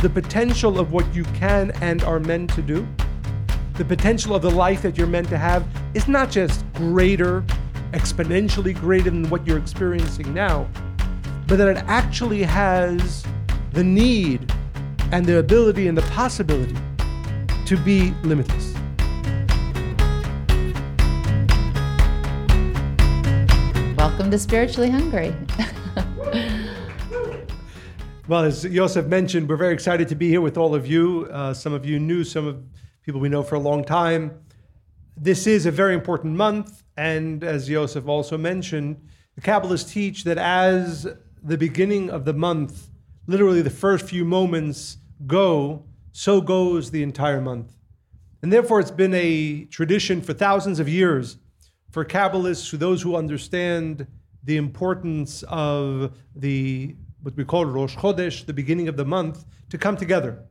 the potential of what you can and are meant to do, the potential of the life that you're meant to have is not just greater, exponentially greater than what you're experiencing now, but that it actually has the need and the ability and the possibility to be limitless. Welcome to Spiritually Hungry. Well, as Yosef mentioned, we're very excited to be here with all of you. Uh, some of you knew, some of people we know for a long time. This is a very important month, and as Yosef also mentioned, the Kabbalists teach that as the beginning of the month, literally the first few moments go, so goes the entire month. And therefore, it's been a tradition for thousands of years for Kabbalists, those who understand the importance of the what we call Rosh Chodesh, the beginning of the month, to come together.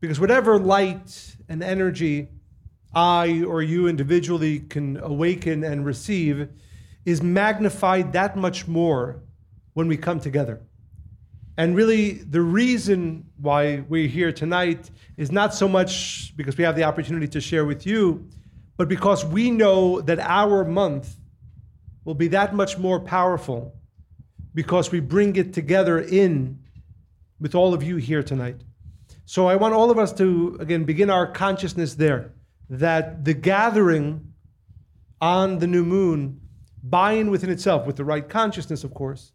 Because whatever light and energy I or you individually can awaken and receive is magnified that much more when we come together. And really, the reason why we're here tonight is not so much because we have the opportunity to share with you, but because we know that our month will be that much more powerful because we bring it together in with all of you here tonight. So I want all of us to, again, begin our consciousness there that the gathering on the new moon, by and within itself, with the right consciousness, of course,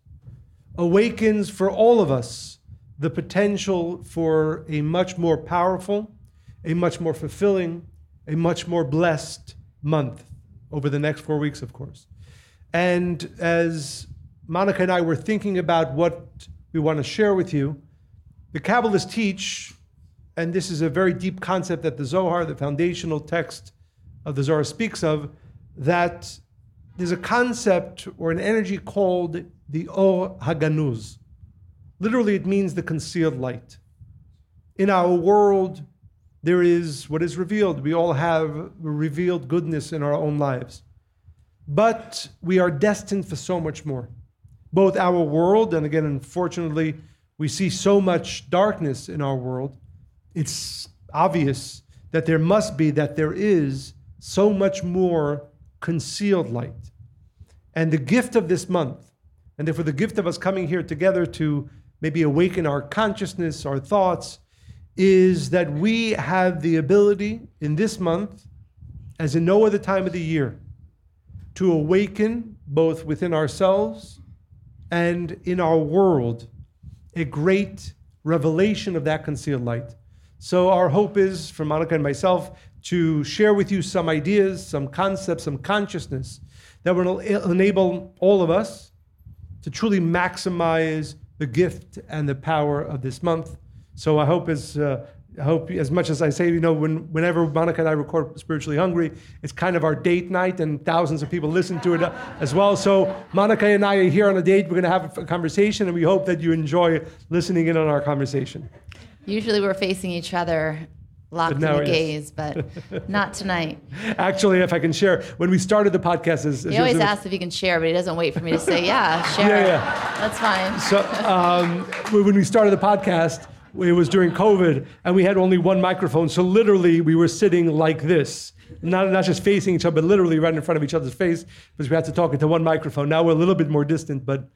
awakens for all of us the potential for a much more powerful, a much more fulfilling, a much more blessed month over the next four weeks, of course. And as Monica and I were thinking about what we want to share with you. The Kabbalists teach, and this is a very deep concept that the Zohar, the foundational text of the Zohar, speaks of, that there's a concept or an energy called the Or Haganuz. Literally, it means the concealed light. In our world, there is what is revealed. We all have revealed goodness in our own lives. But we are destined for so much more both our world, and again, unfortunately, we see so much darkness in our world. It's obvious that there must be, that there is so much more concealed light. And the gift of this month, and therefore the gift of us coming here together to maybe awaken our consciousness, our thoughts, is that we have the ability in this month, as in no other time of the year, to awaken both within ourselves and in our world a great revelation of that concealed light. So, our hope is for Monica and myself to share with you some ideas, some concepts, some consciousness that will enable all of us to truly maximize the gift and the power of this month. So, I hope as uh, I hope as much as I say, you know, when, whenever Monica and I record Spiritually Hungry, it's kind of our date night, and thousands of people listen to it as well. So Monica and I are here on a date. We're going to have a conversation, and we hope that you enjoy listening in on our conversation. Usually we're facing each other, locked in the gaze, but not tonight. Actually, if I can share, when we started the podcast, as, he always asks if he can share, but he doesn't wait for me to say, "Yeah, share." yeah, yeah. That's fine. So um, when we started the podcast it was during COVID, and we had only one microphone. So literally, we were sitting like this, not, not just facing each other, but literally right in front of each other's face, because we had to talk into one microphone. Now we're a little bit more distant, but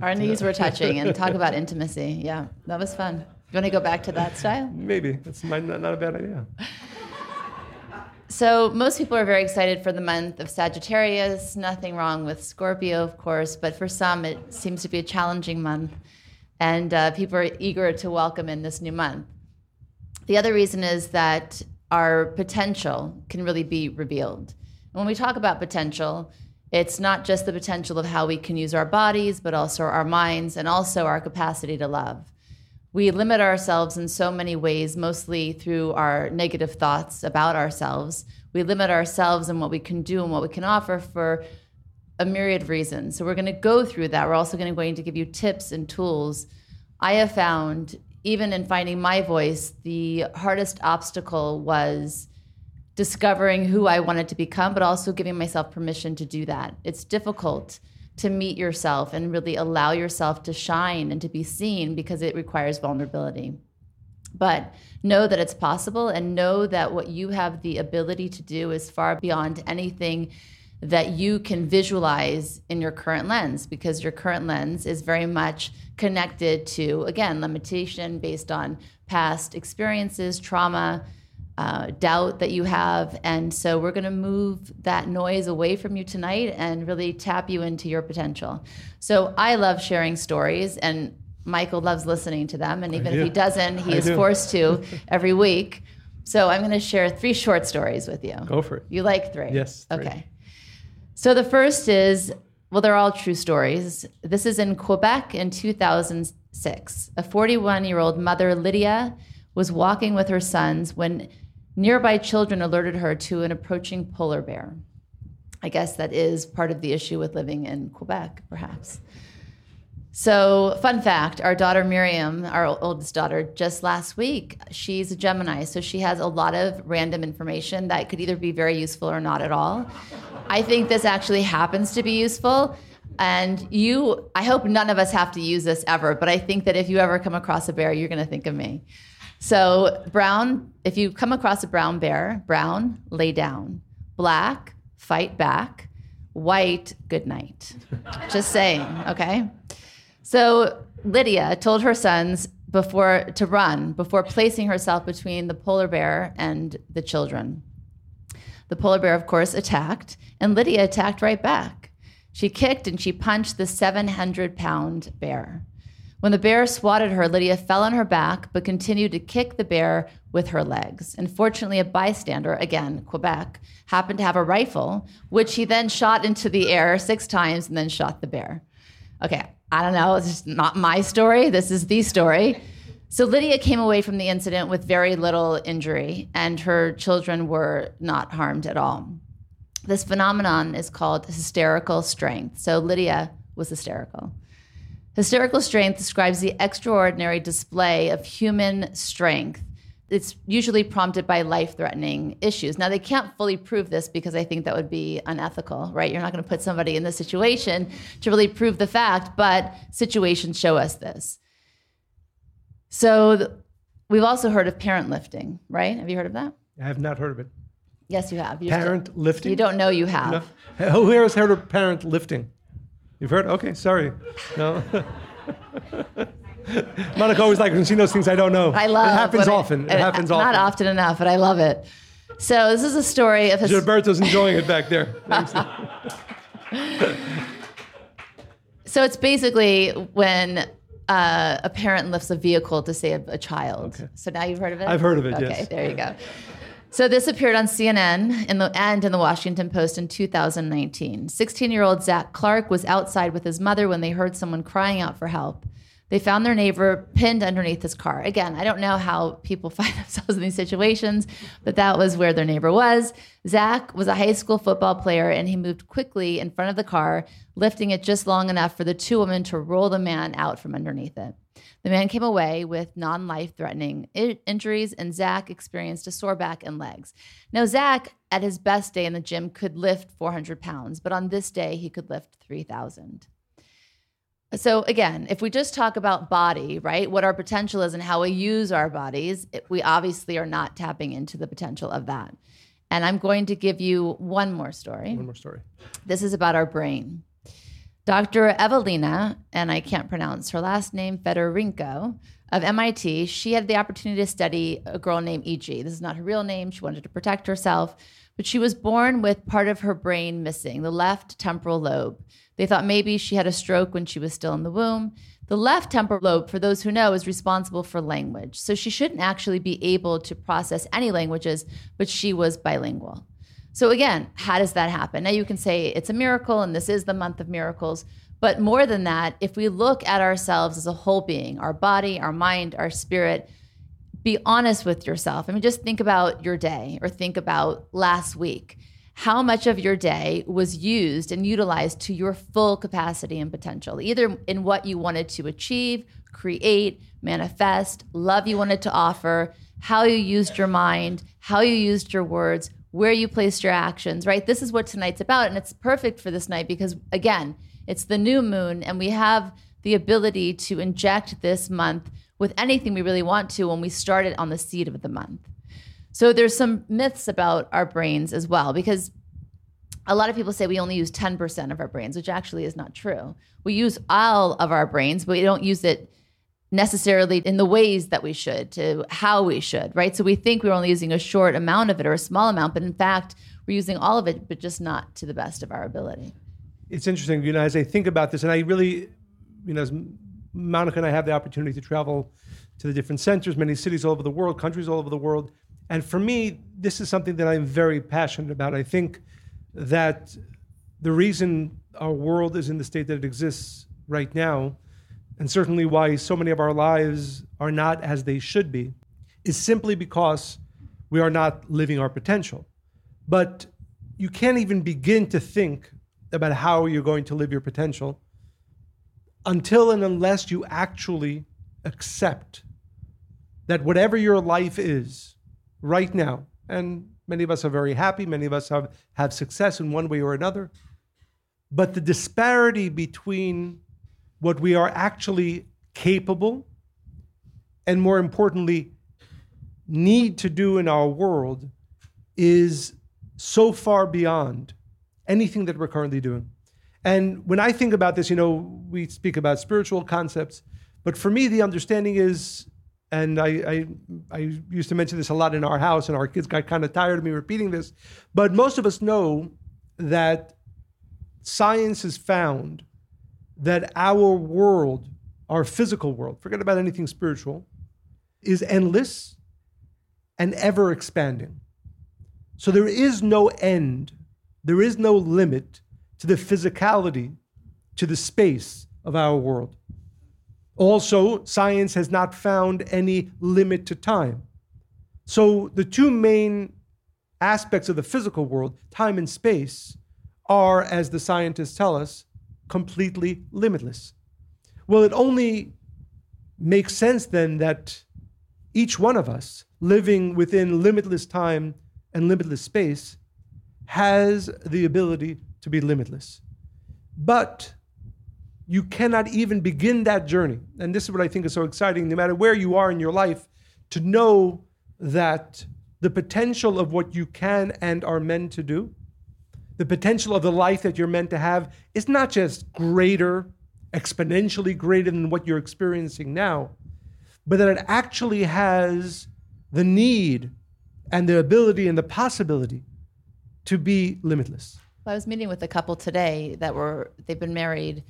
our knees were touching, and talk about intimacy. Yeah, that was fun. You want to go back to that style? Maybe that's not, not a bad idea. So, most people are very excited for the month of Sagittarius. Nothing wrong with Scorpio, of course, but for some, it seems to be a challenging month and uh, people are eager to welcome in this new month. The other reason is that our potential can really be revealed. When we talk about potential, it's not just the potential of how we can use our bodies, but also our minds and also our capacity to love. We limit ourselves in so many ways, mostly through our negative thoughts about ourselves. We limit ourselves and what we can do and what we can offer for a myriad of reasons. So we're going to go through that. We're also going to, going to give you tips and tools. I have found, even in finding my voice, the hardest obstacle was discovering who I wanted to become, but also giving myself permission to do that. It's difficult to meet yourself and really allow yourself to shine and to be seen because it requires vulnerability. But know that it's possible and know that what you have the ability to do is far beyond anything that you can visualize in your current lens because your current lens is very much connected to, again, limitation based on past experiences, trauma, uh, doubt that you have. And so we're going to move that noise away from you tonight and really tap you into your potential. So I love sharing stories and Michael loves listening to them. And even if he doesn't, he I is do. forced to every week. So I'm going to share three short stories with you. Go for it. You like three? Yes. Three. Okay. So the first is well, they're all true stories. This is in Quebec in 2006. A 41 year old mother, Lydia, was walking with her sons when nearby children alerted her to an approaching polar bear. I guess that is part of the issue with living in Quebec, perhaps. So, fun fact our daughter Miriam, our oldest daughter, just last week, she's a Gemini. So, she has a lot of random information that could either be very useful or not at all. I think this actually happens to be useful. And you, I hope none of us have to use this ever, but I think that if you ever come across a bear, you're going to think of me. So, brown, if you come across a brown bear, brown, lay down. Black, fight back. White, good night. Just saying, okay? So Lydia told her sons before to run before placing herself between the polar bear and the children. The polar bear, of course, attacked, and Lydia attacked right back. She kicked and she punched the 700 pound bear. When the bear swatted her, Lydia fell on her back but continued to kick the bear with her legs. And fortunately, a bystander, again, Quebec, happened to have a rifle, which he then shot into the air six times and then shot the bear. Okay, I don't know, it's not my story. This is the story. So Lydia came away from the incident with very little injury, and her children were not harmed at all. This phenomenon is called hysterical strength. So Lydia was hysterical. Hysterical strength describes the extraordinary display of human strength it's usually prompted by life threatening issues. Now, they can't fully prove this because I think that would be unethical, right? You're not going to put somebody in this situation to really prove the fact, but situations show us this. So, th- we've also heard of parent lifting, right? Have you heard of that? I have not heard of it. Yes, you have. You're parent still, lifting? You don't know you have. No. Who here has heard of parent lifting? You've heard? Okay, sorry. No. Monica always like when she knows things I don't know. I love. It happens often. It, it, happens not often. Not often enough, but I love it. So this is a story of. His... Gilberto's enjoying it back there. so it's basically when uh, a parent lifts a vehicle to save a child. Okay. So now you've heard of it. I've heard of it. Okay, yes. there you go. So this appeared on CNN in the, and in the Washington Post in 2019. 16-year-old Zach Clark was outside with his mother when they heard someone crying out for help. They found their neighbor pinned underneath his car. Again, I don't know how people find themselves in these situations, but that was where their neighbor was. Zach was a high school football player and he moved quickly in front of the car, lifting it just long enough for the two women to roll the man out from underneath it. The man came away with non life threatening injuries, and Zach experienced a sore back and legs. Now, Zach, at his best day in the gym, could lift 400 pounds, but on this day, he could lift 3,000. So again, if we just talk about body, right, what our potential is and how we use our bodies, it, we obviously are not tapping into the potential of that. And I'm going to give you one more story. One more story. This is about our brain. Dr. Evelina, and I can't pronounce her last name, Fedorenko of MIT, she had the opportunity to study a girl named E.G. This is not her real name. She wanted to protect herself, but she was born with part of her brain missing, the left temporal lobe. They thought maybe she had a stroke when she was still in the womb. The left temporal lobe, for those who know, is responsible for language. So she shouldn't actually be able to process any languages, but she was bilingual. So again, how does that happen? Now you can say it's a miracle and this is the month of miracles. But more than that, if we look at ourselves as a whole being, our body, our mind, our spirit, be honest with yourself. I mean, just think about your day or think about last week how much of your day was used and utilized to your full capacity and potential, either in what you wanted to achieve, create, manifest, love you wanted to offer, how you used your mind, how you used your words, where you placed your actions, right? This is what tonight's about. And it's perfect for this night because, again, it's the new moon and we have the ability to inject this month with anything we really want to when we start it on the seed of the month. So there's some myths about our brains as well, because a lot of people say we only use 10% of our brains, which actually is not true. We use all of our brains, but we don't use it necessarily in the ways that we should, to how we should, right? So we think we're only using a short amount of it or a small amount, but in fact, we're using all of it, but just not to the best of our ability. It's interesting, you know, as I think about this, and I really, you know, Monica and I have the opportunity to travel to the different centers, many cities all over the world, countries all over the world. And for me, this is something that I'm very passionate about. I think that the reason our world is in the state that it exists right now, and certainly why so many of our lives are not as they should be, is simply because we are not living our potential. But you can't even begin to think about how you're going to live your potential until and unless you actually accept that whatever your life is right now, and Many of us are very happy. Many of us have, have success in one way or another. But the disparity between what we are actually capable and, more importantly, need to do in our world is so far beyond anything that we're currently doing. And when I think about this, you know, we speak about spiritual concepts, but for me, the understanding is and I, I, I used to mention this a lot in our house, and our kids got kind of tired of me repeating this. But most of us know that science has found that our world, our physical world, forget about anything spiritual, is endless and ever expanding. So there is no end, there is no limit to the physicality, to the space of our world. Also, science has not found any limit to time. So, the two main aspects of the physical world, time and space, are, as the scientists tell us, completely limitless. Well, it only makes sense then that each one of us, living within limitless time and limitless space, has the ability to be limitless. But you cannot even begin that journey. And this is what I think is so exciting, no matter where you are in your life, to know that the potential of what you can and are meant to do, the potential of the life that you're meant to have, is not just greater, exponentially greater than what you're experiencing now, but that it actually has the need and the ability and the possibility to be limitless. Well, I was meeting with a couple today that were, they've been married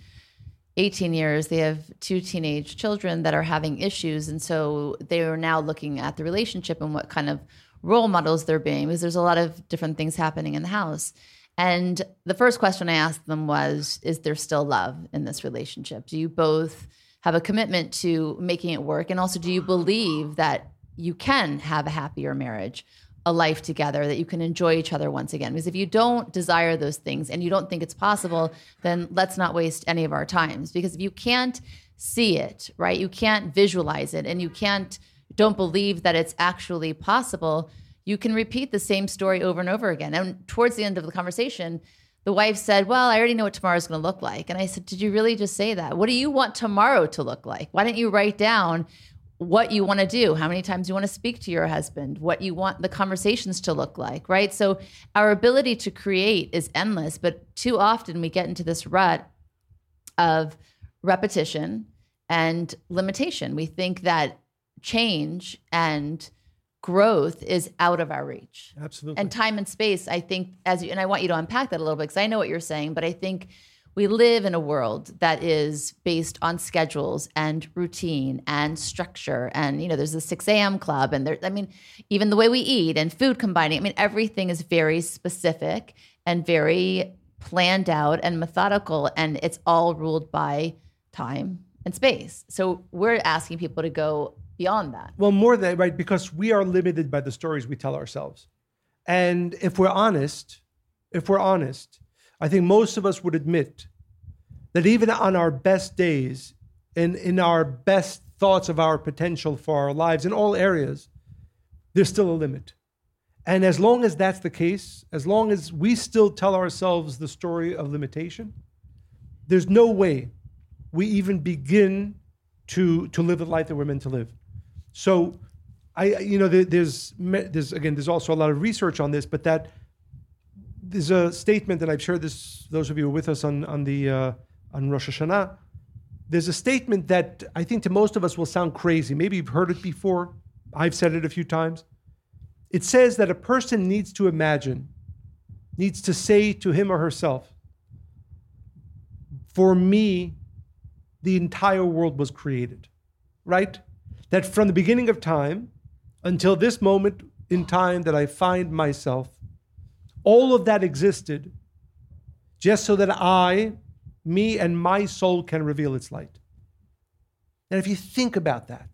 18 years. They have two teenage children that are having issues. And so they are now looking at the relationship and what kind of role models they're being, because there's a lot of different things happening in the house. And the first question I asked them was Is there still love in this relationship? Do you both have a commitment to making it work? And also, do you believe that you can have a happier marriage? A life together that you can enjoy each other once again. Because if you don't desire those things and you don't think it's possible then let's not waste any of our times. Because if you can't see it right you can't visualize it and you can't don't believe that it's actually possible you can repeat the same story over and over again. And towards the end of the conversation the wife said well i already know what tomorrow's going to look like. And i said did you really just say that? What do you want tomorrow to look like? Why don't you write down what you want to do, how many times you want to speak to your husband, what you want the conversations to look like, right? So our ability to create is endless, but too often we get into this rut of repetition and limitation. We think that change and growth is out of our reach. Absolutely. And time and space, I think as you and I want you to unpack that a little bit because I know what you're saying, but I think we live in a world that is based on schedules and routine and structure. And you know there's a 6 a.m club and there i mean even the way we eat and food combining i mean everything is very specific and very planned out and methodical and it's all ruled by time and space. So we're asking people to go beyond that. Well more than right because we are limited by the stories we tell ourselves. And if we're honest if we're honest I think most of us would admit that even on our best days, in, in our best thoughts of our potential for our lives in all areas, there's still a limit. And as long as that's the case, as long as we still tell ourselves the story of limitation, there's no way we even begin to to live the life that we're meant to live. So, I you know there, there's there's again there's also a lot of research on this, but that there's a statement, and I've shared this. Those of you who are with us on on the uh, on Rosh Hashanah, there's a statement that I think to most of us will sound crazy. Maybe you've heard it before. I've said it a few times. It says that a person needs to imagine, needs to say to him or herself, "For me, the entire world was created." Right? That from the beginning of time until this moment in time that I find myself, all of that existed just so that I, me, and my soul can reveal its light. And if you think about that,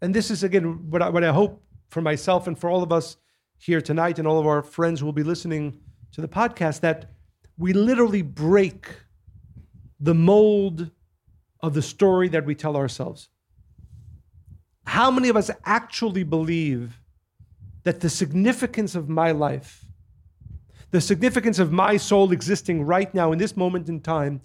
and this is again what I, what I hope for myself and for all of us here tonight and all of our friends who will be listening to the podcast, that we literally break the mold of the story that we tell ourselves. How many of us actually believe that the significance of my life, the significance of my soul existing right now in this moment in time,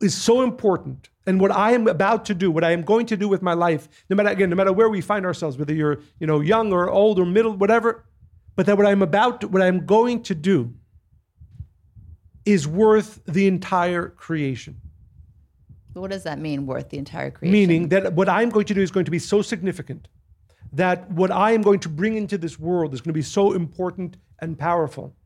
is so important? And what I am about to do, what I am going to do with my life, no matter again, no matter where we find ourselves, whether you're you know young or old or middle, whatever, but that what I'm about, to, what I'm going to do, is worth the entire creation. What does that mean, worth the entire creation? Meaning that what I'm going to do is going to be so significant that what I am going to bring into this world is going to be so important and powerful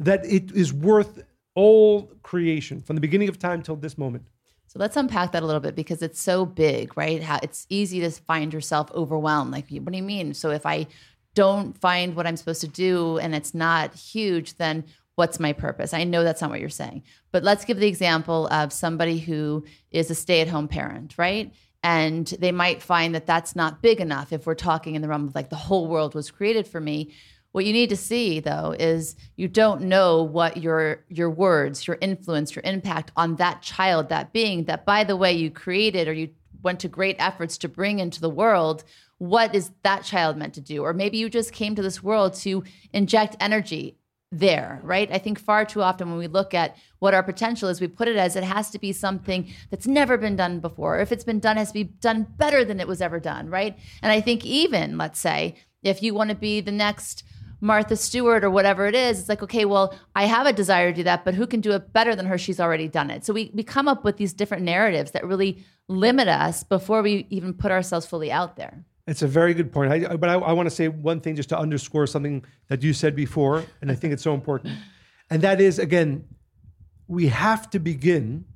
that it is worth all creation from the beginning of time till this moment. So let's unpack that a little bit because it's so big, right? How it's easy to find yourself overwhelmed. Like, what do you mean? So if I don't find what I'm supposed to do and it's not huge, then what's my purpose? I know that's not what you're saying. But let's give the example of somebody who is a stay at home parent, right? And they might find that that's not big enough if we're talking in the realm of like the whole world was created for me. What you need to see though is you don't know what your your words, your influence, your impact on that child, that being that by the way you created or you went to great efforts to bring into the world, what is that child meant to do? Or maybe you just came to this world to inject energy there, right? I think far too often when we look at what our potential is, we put it as it has to be something that's never been done before. Or if it's been done, it has to be done better than it was ever done, right? And I think even, let's say, if you want to be the next Martha Stewart or whatever it is, it's like, okay, well, I have a desire to do that, but who can do it better than her? She's already done it. So we, we come up with these different narratives that really limit us before we even put ourselves fully out there. It's a very good point. I, but I, I want to say one thing just to underscore something that you said before, and I think it's so important. And that is, again, we have to begin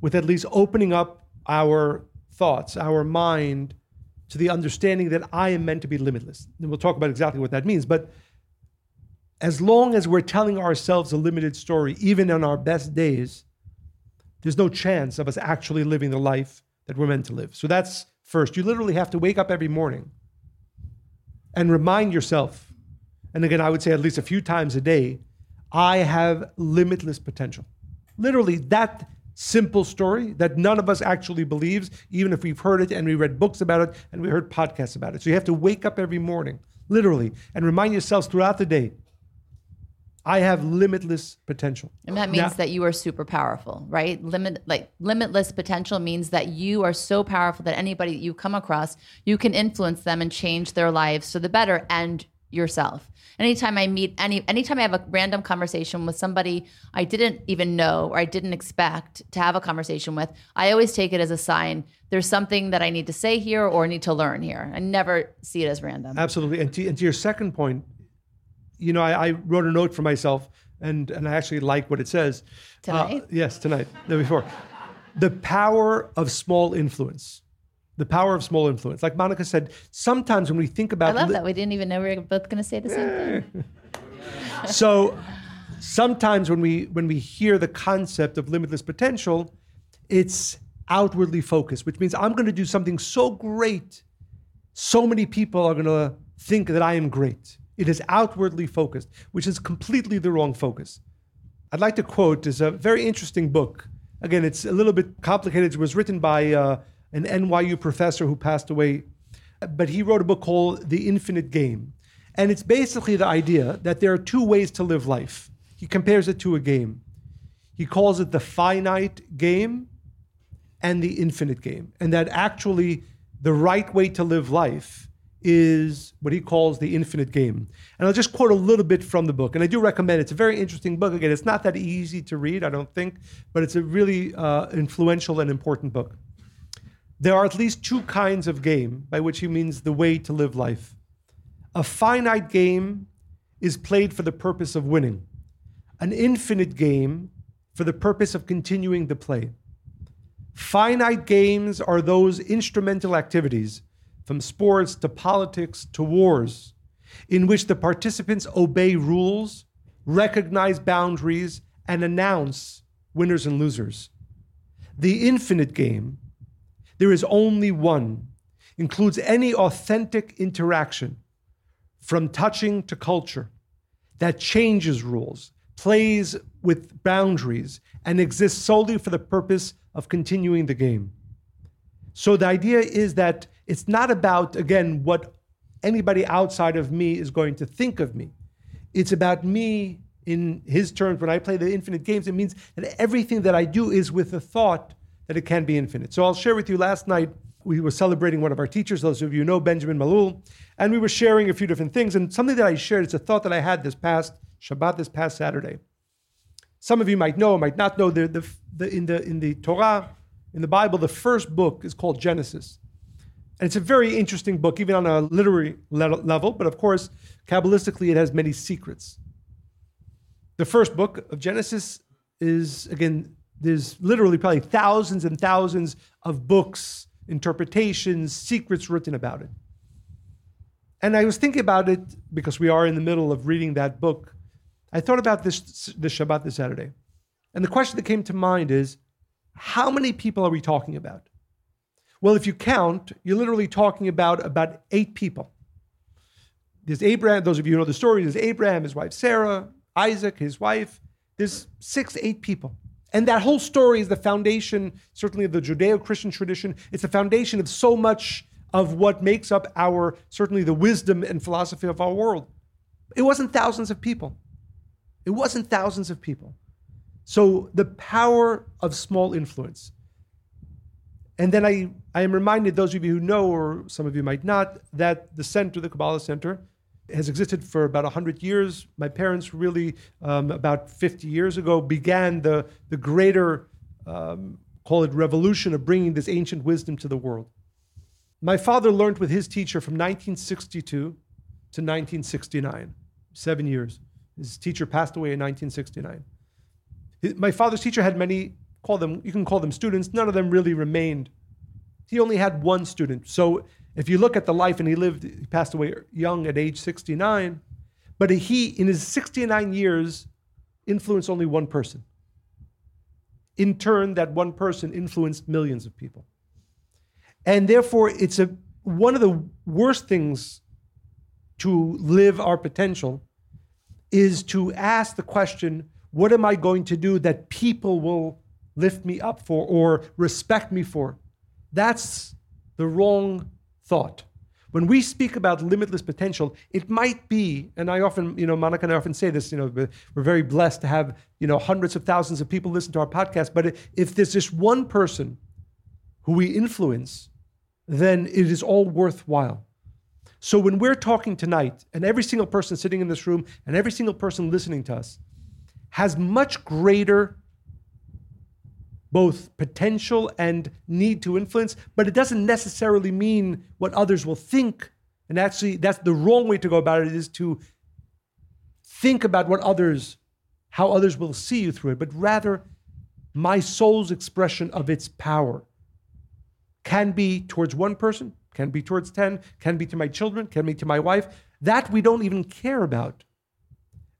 with at least opening up our thoughts, our mind to the understanding that I am meant to be limitless. And we'll talk about exactly what that means. But as long as we're telling ourselves a limited story, even on our best days, there's no chance of us actually living the life that we're meant to live. So that's first. You literally have to wake up every morning and remind yourself, and again, I would say at least a few times a day, I have limitless potential. Literally, that simple story that none of us actually believes, even if we've heard it and we read books about it and we heard podcasts about it. So you have to wake up every morning, literally, and remind yourselves throughout the day I have limitless potential. And that means Now- that you are super powerful, right? Limit like limitless potential means that you are so powerful that anybody that you come across, you can influence them and change their lives for the better and yourself. Anytime I meet any anytime I have a random conversation with somebody I didn't even know or I didn't expect to have a conversation with, I always take it as a sign there's something that I need to say here or need to learn here. I never see it as random. Absolutely. And to, and to your second point, you know, I, I wrote a note for myself, and and I actually like what it says. Uh, Tonight? yes, tonight. No, before. The power of small influence. The power of small influence. Like Monica said, sometimes when we think about I love li- that. We didn't even know we were both going to say the same thing. so sometimes when we when we hear the concept of limitless potential, it's outwardly focused, which means I'm going to do something so great, so many people are going to think that I am great. It is outwardly focused, which is completely the wrong focus. I'd like to quote is a very interesting book. Again, it's a little bit complicated. It was written by uh, an NYU professor who passed away, but he wrote a book called The Infinite Game. And it's basically the idea that there are two ways to live life. He compares it to a game. He calls it the finite game and the infinite game. And that actually the right way to live life is what he calls the infinite game. And I'll just quote a little bit from the book. And I do recommend it. It's a very interesting book. Again, it's not that easy to read, I don't think, but it's a really uh, influential and important book. There are at least two kinds of game, by which he means the way to live life. A finite game is played for the purpose of winning, an infinite game for the purpose of continuing the play. Finite games are those instrumental activities from sports to politics to wars, in which the participants obey rules, recognize boundaries, and announce winners and losers. The infinite game, there is only one, includes any authentic interaction, from touching to culture, that changes rules, plays with boundaries, and exists solely for the purpose of continuing the game. So the idea is that it's not about, again, what anybody outside of me is going to think of me. It's about me in his terms. When I play the infinite games, it means that everything that I do is with the thought that it can be infinite. So I'll share with you last night, we were celebrating one of our teachers, those of you know Benjamin Malul, and we were sharing a few different things. And something that I shared, it's a thought that I had this past Shabbat, this past Saturday. Some of you might know, might not know, the, the, the, in, the, in the Torah, in the Bible, the first book is called Genesis. And it's a very interesting book, even on a literary level, but of course, Kabbalistically, it has many secrets. The first book of Genesis is, again, there's literally probably thousands and thousands of books, interpretations, secrets written about it. And I was thinking about it because we are in the middle of reading that book. I thought about this this Shabbat this Saturday. And the question that came to mind is how many people are we talking about? Well, if you count, you're literally talking about about eight people. There's Abraham, those of you who know the story, there's Abraham, his wife Sarah, Isaac, his wife. There's six, eight people. And that whole story is the foundation, certainly of the Judeo Christian tradition. It's the foundation of so much of what makes up our, certainly the wisdom and philosophy of our world. It wasn't thousands of people. It wasn't thousands of people. So the power of small influence. And then I, I am reminded, those of you who know, or some of you might not, that the center, the Kabbalah Center, has existed for about 100 years. My parents really, um, about 50 years ago, began the, the greater, um, call it revolution of bringing this ancient wisdom to the world. My father learned with his teacher from 1962 to 1969, seven years. His teacher passed away in 1969. My father's teacher had many call them, you can call them students, none of them really remained. He only had one student. So if you look at the life, and he lived, he passed away young at age 69, but he, in his 69 years, influenced only one person. In turn, that one person influenced millions of people. And therefore, it's a, one of the worst things to live our potential is to ask the question what am I going to do that people will lift me up for or respect me for. That's the wrong thought. When we speak about limitless potential, it might be, and I often, you know, Monica and I often say this, you know, we're very blessed to have, you know, hundreds of thousands of people listen to our podcast. But if there's just one person who we influence, then it is all worthwhile. So when we're talking tonight, and every single person sitting in this room and every single person listening to us has much greater both potential and need to influence, but it doesn't necessarily mean what others will think. And actually, that's the wrong way to go about it is to think about what others, how others will see you through it, but rather my soul's expression of its power can be towards one person, can be towards 10, can be to my children, can be to my wife. That we don't even care about.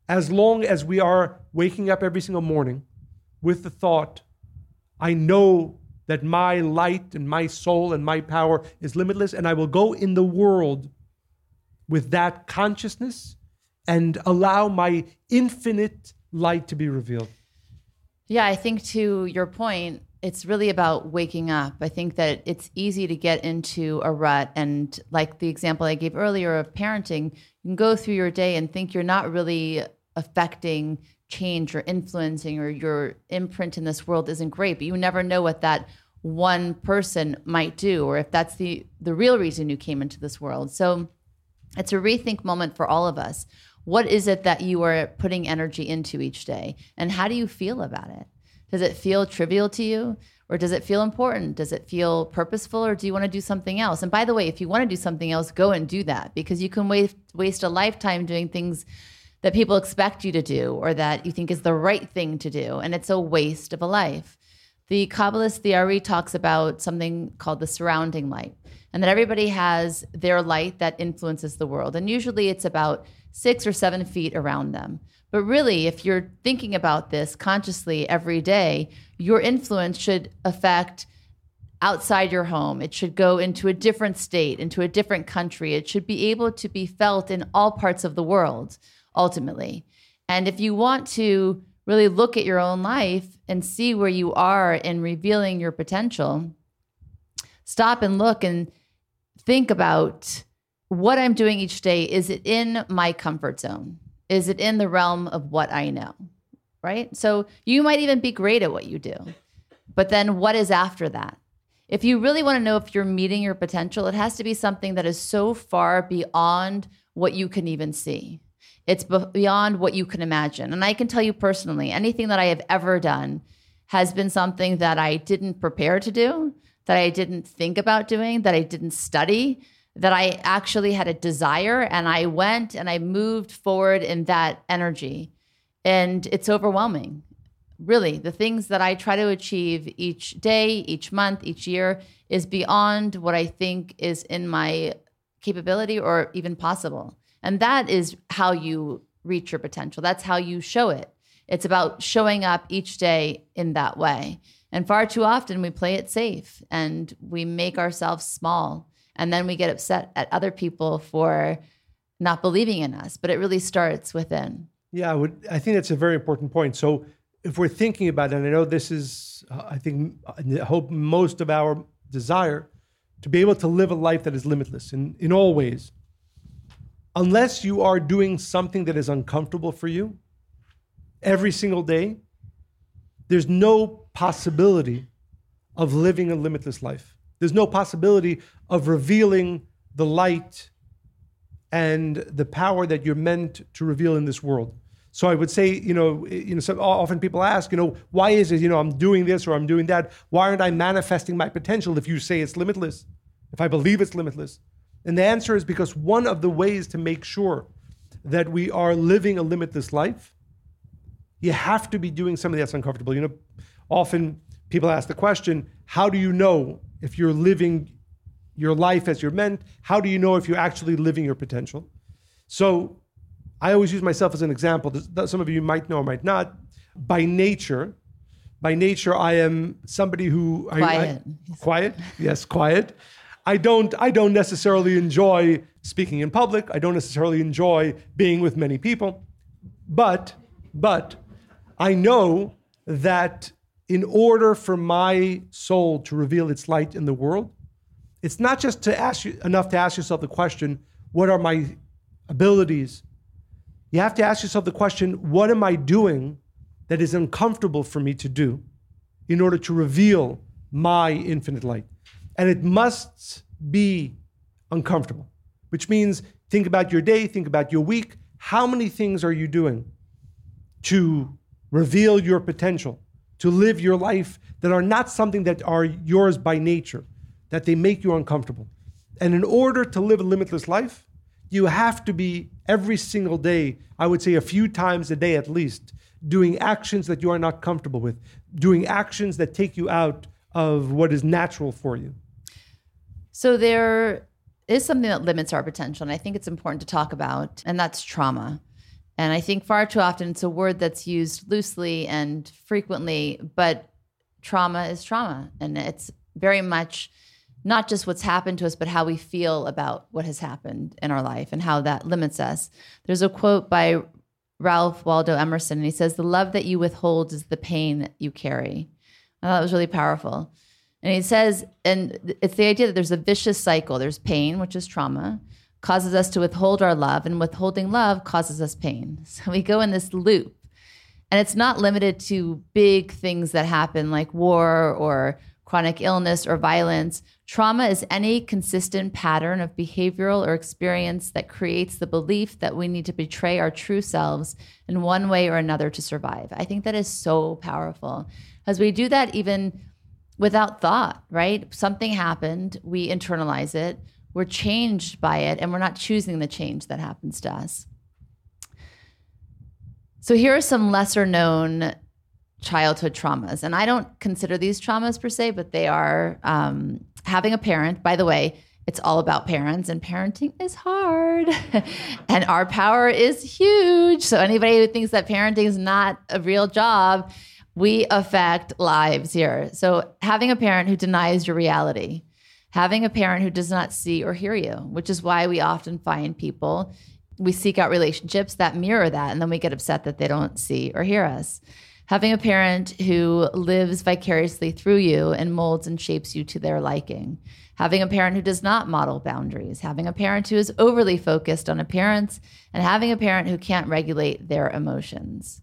As long as we are waking up every single morning with the thought, I know that my light and my soul and my power is limitless, and I will go in the world with that consciousness and allow my infinite light to be revealed. Yeah, I think to your point, it's really about waking up. I think that it's easy to get into a rut. And like the example I gave earlier of parenting, you can go through your day and think you're not really affecting change or influencing or your imprint in this world isn't great, but you never know what that one person might do, or if that's the, the real reason you came into this world. So it's a rethink moment for all of us. What is it that you are putting energy into each day? And how do you feel about it? Does it feel trivial to you? Or does it feel important? Does it feel purposeful? Or do you want to do something else? And by the way, if you want to do something else, go and do that because you can waste, waste a lifetime doing things that people expect you to do or that you think is the right thing to do. And it's a waste of a life. The Kabbalist, the Ari, talks about something called the surrounding light, and that everybody has their light that influences the world. And usually it's about six or seven feet around them. But really, if you're thinking about this consciously every day, your influence should affect outside your home. It should go into a different state, into a different country. It should be able to be felt in all parts of the world, ultimately. And if you want to really look at your own life and see where you are in revealing your potential, stop and look and think about what I'm doing each day. Is it in my comfort zone? Is it in the realm of what I know? Right? So you might even be great at what you do. But then what is after that? If you really want to know if you're meeting your potential, it has to be something that is so far beyond what you can even see. It's beyond what you can imagine. And I can tell you personally, anything that I have ever done has been something that I didn't prepare to do, that I didn't think about doing, that I didn't study, that I actually had a desire and I went and I moved forward in that energy. And it's overwhelming. Really, the things that I try to achieve each day, each month, each year is beyond what I think is in my capability or even possible. And that is how you reach your potential. That's how you show it. It's about showing up each day in that way. And far too often we play it safe and we make ourselves small and then we get upset at other people for not believing in us but it really starts within yeah i would i think that's a very important point so if we're thinking about it and i know this is uh, i think i hope most of our desire to be able to live a life that is limitless in, in all ways unless you are doing something that is uncomfortable for you every single day there's no possibility of living a limitless life there's no possibility of revealing the light and the power that you're meant to reveal in this world. So I would say, you know, you know, so often people ask, you know, why is it, you know, I'm doing this or I'm doing that? Why aren't I manifesting my potential if you say it's limitless? If I believe it's limitless? And the answer is because one of the ways to make sure that we are living a limitless life, you have to be doing something that's uncomfortable. You know, often people ask the question, how do you know if you're living your life as you're meant? How do you know if you're actually living your potential? So I always use myself as an example. Some of you might know or might not. By nature, by nature, I am somebody who quiet. I, I, quiet, yes, quiet. I don't I don't necessarily enjoy speaking in public. I don't necessarily enjoy being with many people. But but I know that in order for my soul to reveal its light in the world, it's not just to ask you enough to ask yourself the question, what are my abilities? You have to ask yourself the question, what am I doing that is uncomfortable for me to do in order to reveal my infinite light? And it must be uncomfortable, which means think about your day, think about your week. How many things are you doing to reveal your potential, to live your life that are not something that are yours by nature? that they make you uncomfortable. And in order to live a limitless life, you have to be every single day, I would say a few times a day at least, doing actions that you are not comfortable with, doing actions that take you out of what is natural for you. So there is something that limits our potential, and I think it's important to talk about, and that's trauma. And I think far too often it's a word that's used loosely and frequently, but trauma is trauma, and it's very much not just what's happened to us, but how we feel about what has happened in our life and how that limits us. There's a quote by Ralph Waldo Emerson, and he says, The love that you withhold is the pain that you carry. I thought it was really powerful. And he says, and it's the idea that there's a vicious cycle. There's pain, which is trauma, causes us to withhold our love, and withholding love causes us pain. So we go in this loop. And it's not limited to big things that happen like war or chronic illness, or violence. Trauma is any consistent pattern of behavioral or experience that creates the belief that we need to betray our true selves in one way or another to survive. I think that is so powerful. As we do that, even without thought, right? Something happened, we internalize it, we're changed by it, and we're not choosing the change that happens to us. So, here are some lesser known childhood traumas. And I don't consider these traumas per se, but they are um, having a parent. By the way, it's all about parents, and parenting is hard. and our power is huge. So, anybody who thinks that parenting is not a real job, we affect lives here. So, having a parent who denies your reality, having a parent who does not see or hear you, which is why we often find people, we seek out relationships that mirror that, and then we get upset that they don't see or hear us having a parent who lives vicariously through you and molds and shapes you to their liking, having a parent who does not model boundaries, having a parent who is overly focused on appearance, and having a parent who can't regulate their emotions.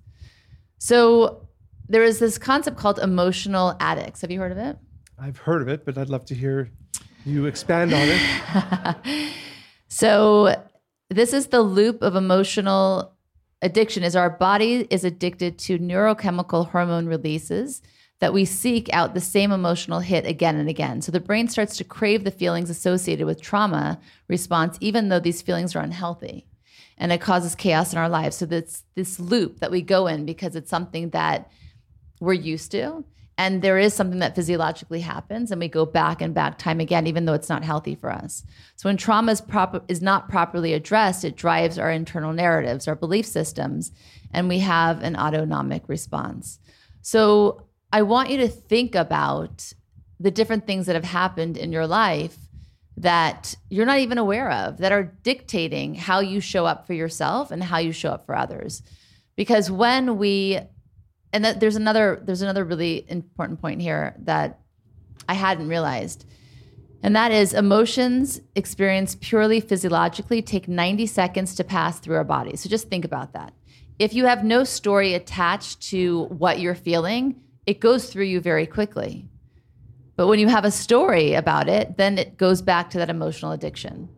So there is this concept called emotional addicts. Have you heard of it? I've heard of it, but I'd love to hear you expand on it. so this is the loop of emotional addiction is our body is addicted to neurochemical hormone releases that we seek out the same emotional hit again and again. So the brain starts to crave the feelings associated with trauma response, even though these feelings are unhealthy. And it causes chaos in our lives. So this this loop that we go in because it's something that we're used to and there is something that physiologically happens and we go back and back time again even though it's not healthy for us. So when trauma is, is not properly addressed it drives our internal narratives our belief systems and we have an autonomic response. So i want you to think about the different things that have happened in your life that you're not even aware of that are dictating how you show up for yourself and how you show up for others. Because when we and that there's another there's another really important point here that I hadn't realized. And that is emotions experienced purely physiologically take 90 seconds to pass through our body. So just think about that. If you have no story attached to what you're feeling, it goes through you very quickly. But when you have a story about it, then it goes back to that emotional addiction.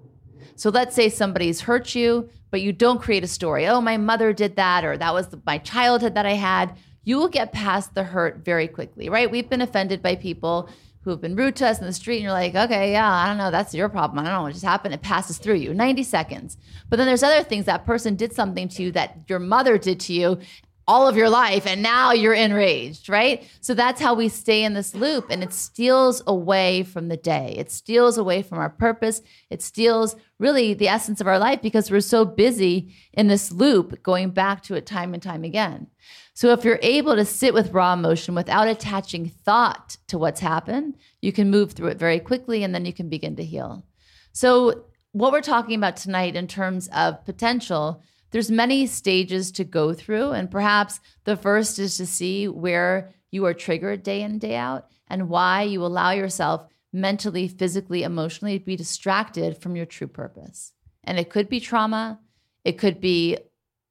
So let's say somebody's hurt you, but you don't create a story. Oh, my mother did that, or that was my childhood that I had you will get past the hurt very quickly, right? We've been offended by people who have been rude to us in the street, and you're like, okay, yeah, I don't know, that's your problem. I don't know what just happened. It passes through you, 90 seconds. But then there's other things that person did something to you that your mother did to you all of your life, and now you're enraged, right? So that's how we stay in this loop, and it steals away from the day. It steals away from our purpose. It steals really the essence of our life because we're so busy in this loop, going back to it time and time again. So if you're able to sit with raw emotion without attaching thought to what's happened, you can move through it very quickly and then you can begin to heal. So what we're talking about tonight in terms of potential, there's many stages to go through and perhaps the first is to see where you are triggered day in day out and why you allow yourself mentally, physically, emotionally to be distracted from your true purpose. And it could be trauma, it could be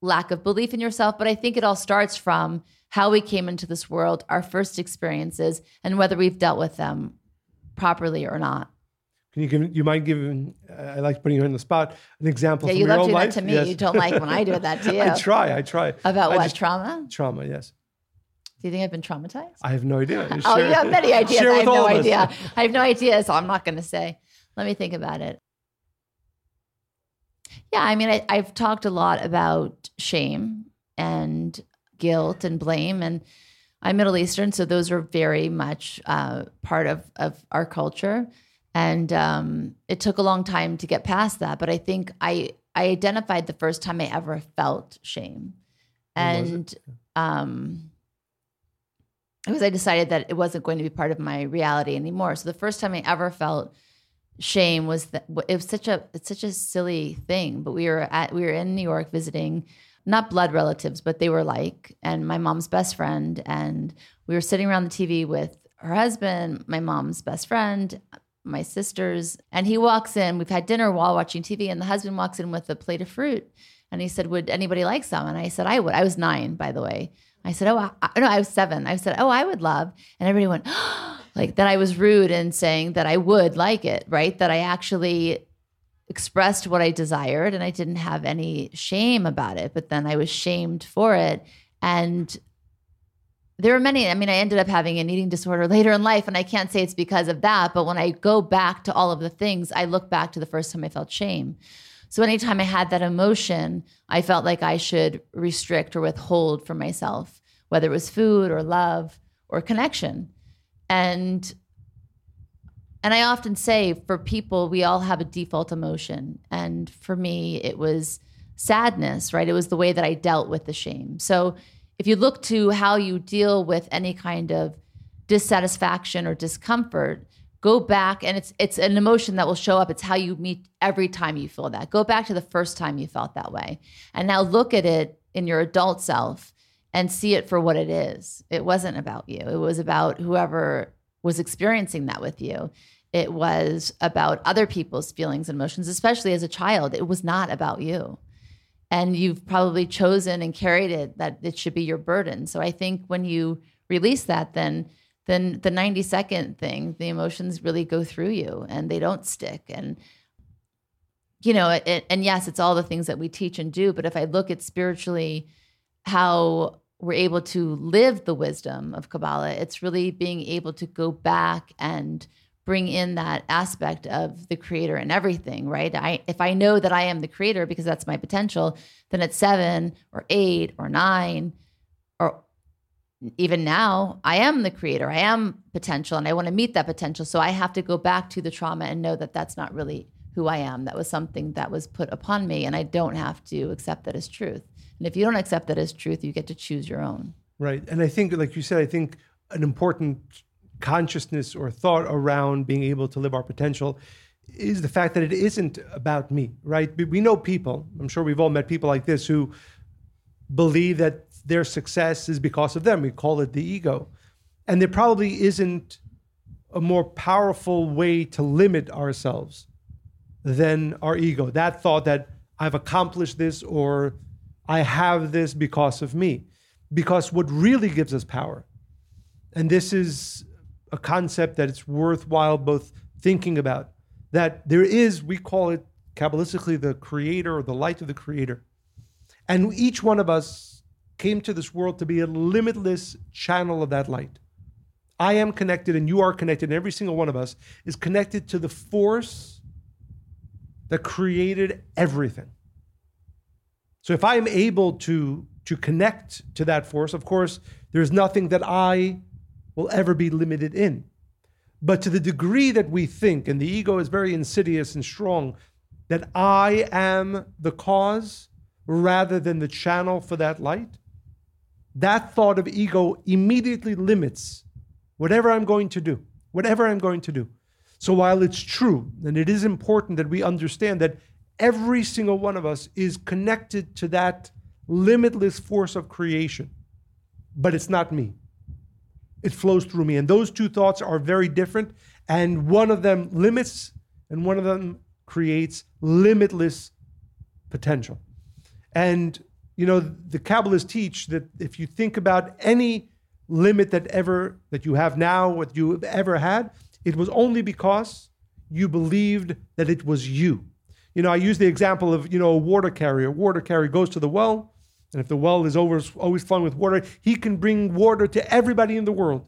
lack of belief in yourself, but I think it all starts from how we came into this world, our first experiences, and whether we've dealt with them properly or not. Can you give? You mind giving? Uh, I like putting you on the spot. An example. Yeah, from you love doing life? that to me. Yes. You don't like when I do that to you. I try. I try. About I what just- trauma? Trauma. Yes. Do you think I've been traumatized? I have no idea. oh, you have many ideas. I have no idea. I have no idea, so I'm not going to say. Let me think about it. Yeah, I mean, I, I've talked a lot about shame and guilt and blame, and I'm Middle Eastern, so those are very much uh, part of of our culture. And um, it took a long time to get past that, but I think I I identified the first time I ever felt shame, and was it? um, I decided that it wasn't going to be part of my reality anymore. So the first time I ever felt shame was that it was such a it's such a silly thing. But we were at we were in New York visiting not blood relatives, but they were like, and my mom's best friend, and we were sitting around the TV with her husband, my mom's best friend, my sisters, and he walks in. We've had dinner while watching TV, and the husband walks in with a plate of fruit, and he said, "Would anybody like some?" And I said, "I would." I was nine, by the way. I said, "Oh, I, no, I was seven. I said, "Oh, I would love." And everybody went, oh, like that I was rude in saying that I would like it, right? That I actually expressed what I desired and I didn't have any shame about it, but then I was shamed for it. And there were many, I mean, I ended up having an eating disorder later in life, and I can't say it's because of that, but when I go back to all of the things, I look back to the first time I felt shame. So anytime I had that emotion, I felt like I should restrict or withhold from myself, whether it was food or love or connection. And and I often say for people, we all have a default emotion. And for me, it was sadness, right? It was the way that I dealt with the shame. So if you look to how you deal with any kind of dissatisfaction or discomfort, go back and it's it's an emotion that will show up. It's how you meet every time you feel that. Go back to the first time you felt that way. And now look at it in your adult self and see it for what it is. It wasn't about you. It was about whoever was experiencing that with you. It was about other people's feelings and emotions, especially as a child. It was not about you. And you've probably chosen and carried it that it should be your burden. So I think when you release that, then then the 90 second thing, the emotions really go through you and they don't stick. And you know, it, and yes, it's all the things that we teach and do. But if I look at spiritually how we're able to live the wisdom of Kabbalah, it's really being able to go back and bring in that aspect of the creator and everything, right? I if I know that I am the creator because that's my potential, then at seven or eight or nine or even now, I am the creator. I am potential and I want to meet that potential. So I have to go back to the trauma and know that that's not really who I am. That was something that was put upon me and I don't have to accept that as truth. And if you don't accept that as truth, you get to choose your own. Right. And I think, like you said, I think an important consciousness or thought around being able to live our potential is the fact that it isn't about me, right? We know people, I'm sure we've all met people like this who believe that their success is because of them. We call it the ego. And there probably isn't a more powerful way to limit ourselves than our ego. That thought that I've accomplished this or I have this because of me. Because what really gives us power, and this is a concept that it's worthwhile both thinking about, that there is, we call it Kabbalistically, the creator or the light of the creator. And each one of us came to this world to be a limitless channel of that light. I am connected and you are connected, and every single one of us is connected to the force that created everything. So if I am able to, to connect to that force, of course, there's nothing that I will ever be limited in. But to the degree that we think, and the ego is very insidious and strong, that I am the cause rather than the channel for that light, that thought of ego immediately limits whatever I'm going to do, whatever I'm going to do. So while it's true, and it is important that we understand that every single one of us is connected to that limitless force of creation. But it's not me. It flows through me. And those two thoughts are very different. And one of them limits, and one of them creates limitless potential. And, you know, the Kabbalists teach that if you think about any limit that ever, that you have now, what you ever had, it was only because you believed that it was you. You know, I use the example of, you know, a water carrier. A water carrier goes to the well, and if the well is always, always flowing with water, he can bring water to everybody in the world.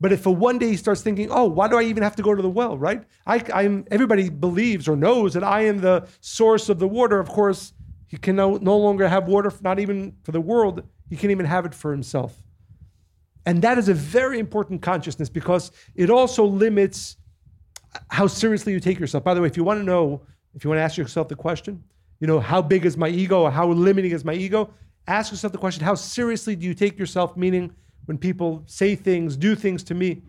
But if for one day he starts thinking, oh, why do I even have to go to the well, right? I, I'm, everybody believes or knows that I am the source of the water. Of course, he can no, no longer have water, not even for the world. He can't even have it for himself. And that is a very important consciousness because it also limits how seriously you take yourself. By the way, if you want to know if you want to ask yourself the question, you know, how big is my ego or how limiting is my ego? Ask yourself the question, how seriously do you take yourself? Meaning, when people say things, do things to me,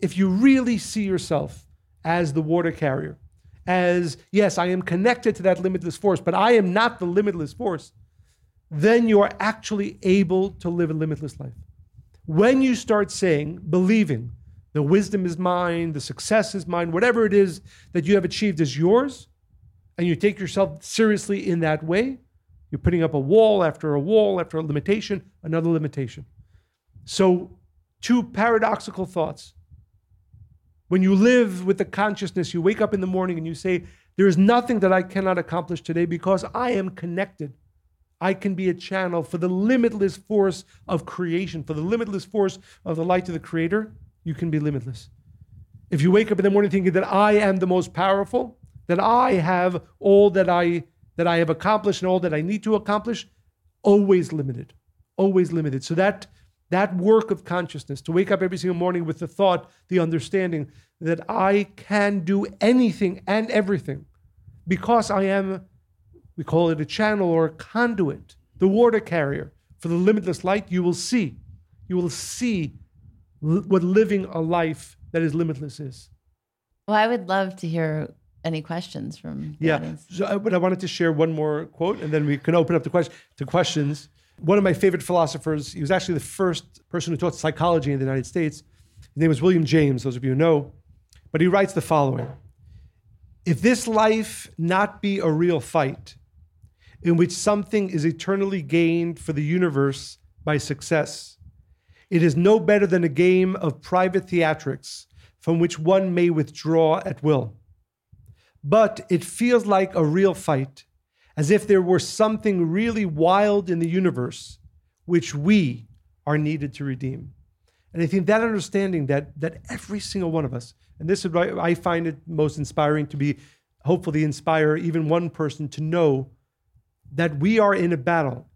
if you really see yourself as the water carrier, as, yes, I am connected to that limitless force, but I am not the limitless force, then you are actually able to live a limitless life. When you start saying, believing, the wisdom is mine, the success is mine, whatever it is that you have achieved is yours, and you take yourself seriously in that way, you're putting up a wall after a wall after a limitation, another limitation. So, two paradoxical thoughts. When you live with the consciousness, you wake up in the morning and you say, There is nothing that I cannot accomplish today because I am connected. I can be a channel for the limitless force of creation, for the limitless force of the light of the Creator. You can be limitless. If you wake up in the morning thinking that I am the most powerful, that I have all that I that I have accomplished and all that I need to accomplish, always limited, always limited. So that that work of consciousness to wake up every single morning with the thought, the understanding that I can do anything and everything because I am, we call it a channel or a conduit, the water carrier for the limitless light. You will see, you will see what living a life that is limitless is. Well, I would love to hear any questions from the yeah. audience. So, uh, but I wanted to share one more quote, and then we can open up the question to questions. One of my favorite philosophers. He was actually the first person who taught psychology in the United States. His name was William James. Those of you who know, but he writes the following: If this life not be a real fight, in which something is eternally gained for the universe by success, it is no better than a game of private theatrics from which one may withdraw at will but it feels like a real fight, as if there were something really wild in the universe which we are needed to redeem. And I think that understanding that that every single one of us, and this is why I find it most inspiring to be hopefully inspire even one person to know that we are in a battle.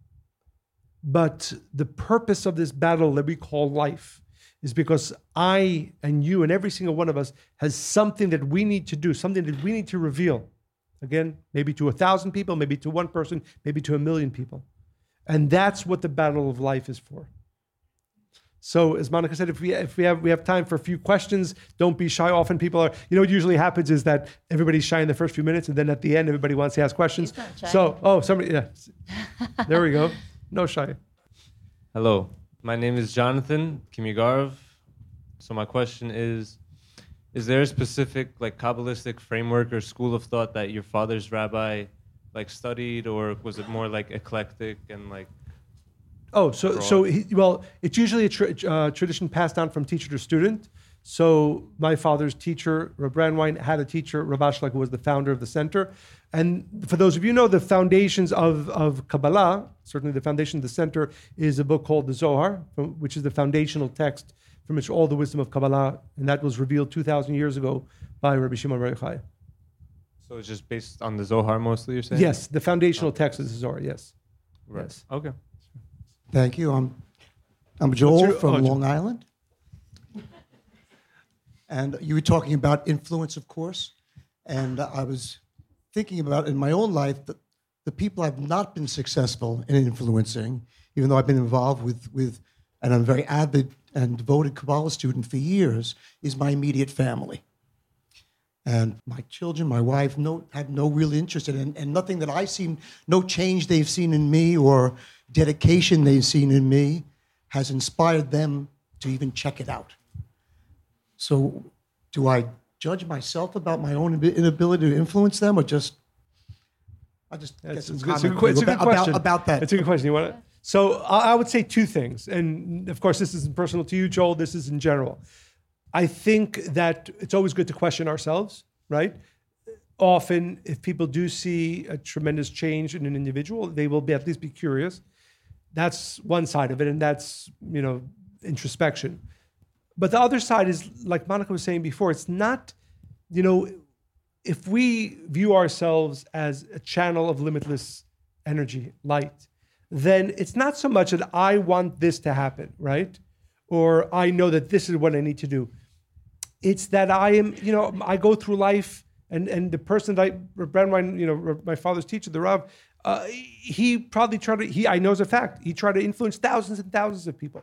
But the purpose of this battle that we call life is because I and you and every single one of us has something that we need to do, something that we need to reveal. Again, maybe to a thousand people, maybe to one person, maybe to a million people. And that's what the battle of life is for. So, as Monica said, if we if we have we have time for a few questions, don't be shy. Often people are, you know, what usually happens is that everybody's shy in the first few minutes, and then at the end, everybody wants to ask questions. So, oh, somebody, yeah, there we go. No shy. Hello, my name is Jonathan Kimigarov. So my question is is there a specific like kabbalistic framework or school of thought that your father's rabbi like studied or was it more like eclectic and like Oh, so broad? so he, well, it's usually a tra- uh, tradition passed down from teacher to student. So my father's teacher, Reb Brandwein, had a teacher, Rav Ashlag, who was the founder of the center. And for those of you who know, the foundations of, of Kabbalah, certainly the foundation of the center, is a book called the Zohar, which is the foundational text from which all the wisdom of Kabbalah, and that was revealed 2,000 years ago by Rabbi Shimon Bar Yochai. so it's just based on the Zohar mostly you're saying? Yes, the foundational text is the Zohar, yes. Right. Yes. Okay. Thank you. I'm, I'm Joel your- from oh, Long Island. And you were talking about influence, of course. And I was thinking about in my own life that the people I've not been successful in influencing, even though I've been involved with, with and I'm a very avid and devoted Kabbalah student for years, is my immediate family. And my children, my wife, no, had no real interest in it, and, and nothing that I've seen, no change they've seen in me or dedication they've seen in me has inspired them to even check it out. So, do I judge myself about my own inability to influence them, or just I just get some it's a good, it's a good, it's a good about, question. about that? It's a good question. You want to? So I I would say two things, and of course, this isn't personal to you, Joel. This is in general. I think that it's always good to question ourselves, right? Often, if people do see a tremendous change in an individual, they will be at least be curious. That's one side of it, and that's you know introspection. But the other side is, like Monica was saying before, it's not, you know, if we view ourselves as a channel of limitless energy, light, then it's not so much that I want this to happen, right? Or I know that this is what I need to do. It's that I am, you know, I go through life and, and the person that I, Brandwein, you know, my father's teacher, the Rav, uh, he probably tried to, he, I know as a fact, he tried to influence thousands and thousands of people.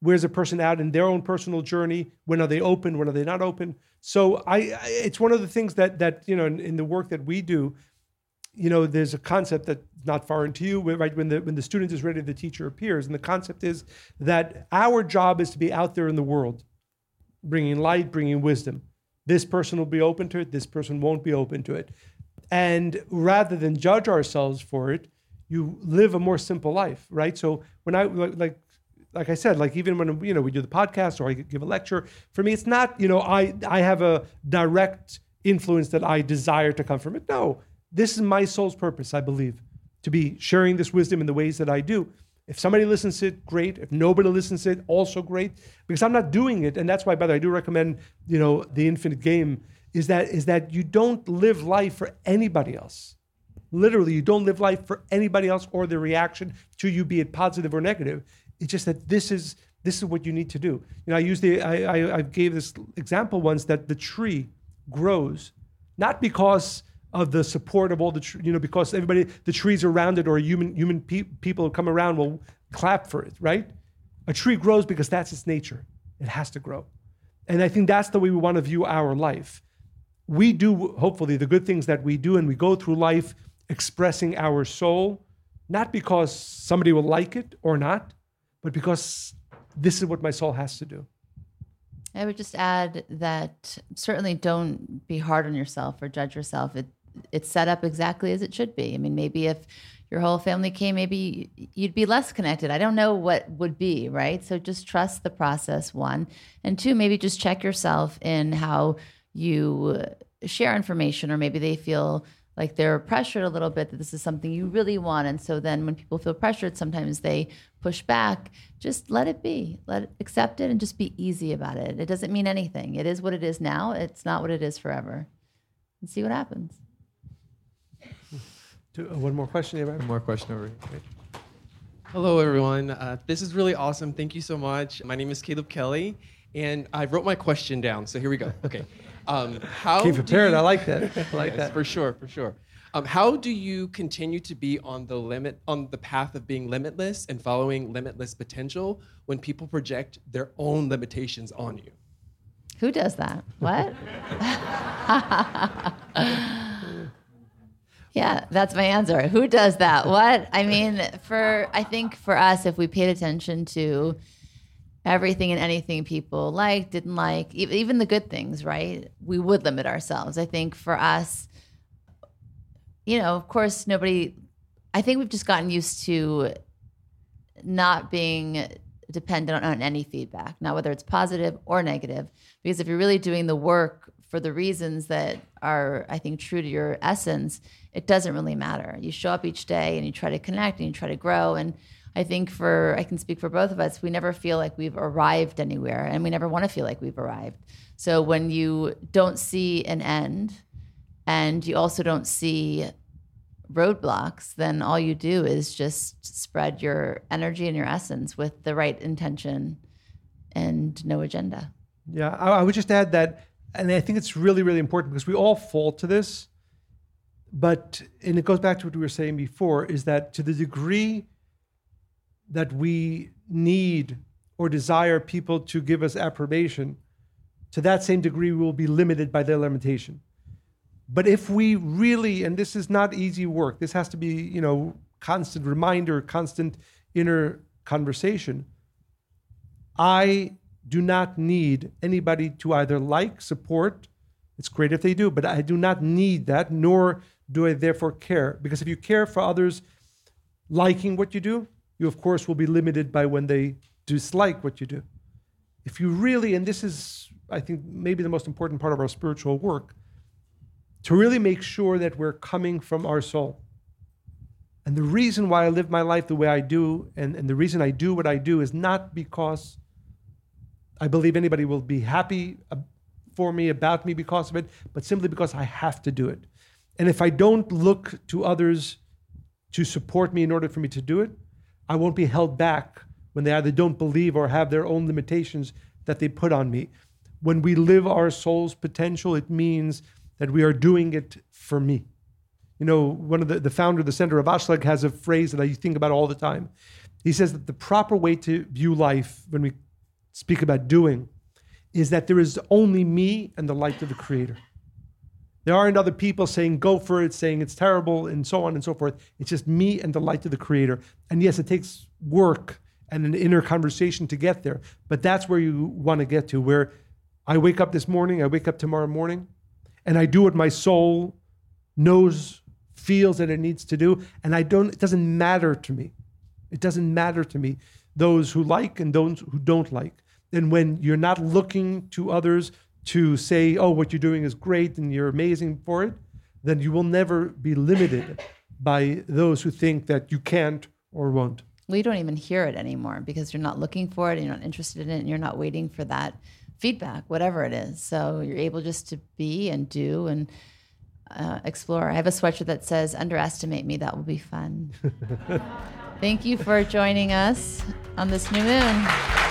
Where's a person out in their own personal journey? When are they open? When are they not open? So I, I it's one of the things that that you know in, in the work that we do, you know, there's a concept that's not foreign to you, right? When the when the student is ready, the teacher appears, and the concept is that our job is to be out there in the world, bringing light, bringing wisdom. This person will be open to it. This person won't be open to it, and rather than judge ourselves for it, you live a more simple life, right? So when I like like I said, like even when you know we do the podcast or I give a lecture, for me it's not you know I I have a direct influence that I desire to come from it. No, this is my soul's purpose. I believe to be sharing this wisdom in the ways that I do. If somebody listens to it, great. If nobody listens to it, also great. Because I'm not doing it, and that's why, by the way, I do recommend you know the Infinite Game. Is that is that you don't live life for anybody else. Literally, you don't live life for anybody else or the reaction to you, be it positive or negative. It's just that this is this is what you need to do. You know, I use the I, I, I gave this example once that the tree grows not because of the support of all the you know because everybody the trees around it or human human pe- people who come around will clap for it, right? A tree grows because that's its nature. It has to grow. And I think that's the way we want to view our life. We do, hopefully, the good things that we do, and we go through life expressing our soul, not because somebody will like it or not, but because this is what my soul has to do. I would just add that certainly don't be hard on yourself or judge yourself. It it's set up exactly as it should be. I mean, maybe if your whole family came, maybe you'd be less connected. I don't know what would be, right? So just trust the process, one. And two, maybe just check yourself in how you share information, or maybe they feel like they're pressured a little bit that this is something you really want. And so then when people feel pressured, sometimes they push back. Just let it be, let it, accept it, and just be easy about it. It doesn't mean anything. It is what it is now. It's not what it is forever. And see what happens. Do, uh, one more question, Abraham. One more question over here. Hello, everyone. Uh, this is really awesome. Thank you so much. My name is Caleb Kelly, and I wrote my question down. So here we go. Okay. Um, how Came do prepared. you- I like that. I like Yes, that. for sure, for sure. Um, how do you continue to be on the limit, on the path of being limitless and following limitless potential when people project their own limitations on you? Who does that? What? yeah, that's my answer. Who does that? What? I mean, for I think for us, if we paid attention to everything and anything people liked, didn't like, even the good things, right? We would limit ourselves. I think for us, you know, of course, nobody. I think we've just gotten used to not being dependent on any feedback, not whether it's positive or negative. Because if you're really doing the work for the reasons that are, I think, true to your essence, it doesn't really matter. You show up each day and you try to connect and you try to grow. And I think for, I can speak for both of us, we never feel like we've arrived anywhere and we never want to feel like we've arrived. So when you don't see an end and you also don't see roadblocks, then all you do is just spread your energy and your essence with the right intention and no agenda. Yeah, I, I would just add that, and I think it's really, really important because we all fall to this. But, and it goes back to what we were saying before, is that to the degree that we need or desire people to give us approbation, to that same degree, we will be limited by their limitation. But if we really, and this is not easy work, this has to be, you know, constant reminder, constant inner conversation. I do not need anybody to either like, support. It's great if they do, but I do not need that, nor do I therefore care. Because if you care for others liking what you do, you of course will be limited by when they dislike what you do. If you really, and this is, I think, maybe the most important part of our spiritual work, to really make sure that we're coming from our soul. And the reason why I live my life the way I do, and, and the reason I do what I do, is not because I believe anybody will be happy for me, about me because of it, but simply because I have to do it. And if I don't look to others to support me in order for me to do it, I won't be held back when they either don't believe or have their own limitations that they put on me. When we live our soul's potential, it means that we are doing it for me. You know, one of the, the founder of the Center of Ashlag has a phrase that I think about all the time. He says that the proper way to view life when we speak about doing is that there is only me and the light of the Creator. There aren't other people saying go for it, saying it's terrible, and so on and so forth. It's just me and the light of the Creator. And yes, it takes work and an inner conversation to get there, but that's where you want to get to, where I wake up this morning, I wake up tomorrow morning, and I do what my soul knows, feels that it needs to do, and I don't, it doesn't matter to me. It doesn't matter to me those who like and those who don't like. And when you're not looking to others to say, oh, what you're doing is great and you're amazing for it, then you will never be limited by those who think that you can't or won't. We don't even hear it anymore because you're not looking for it and you're not interested in it and you're not waiting for that feedback, whatever it is. So you're able just to be and do and uh, explore. I have a sweatshirt that says, underestimate me, that will be fun. Thank you for joining us on this new moon.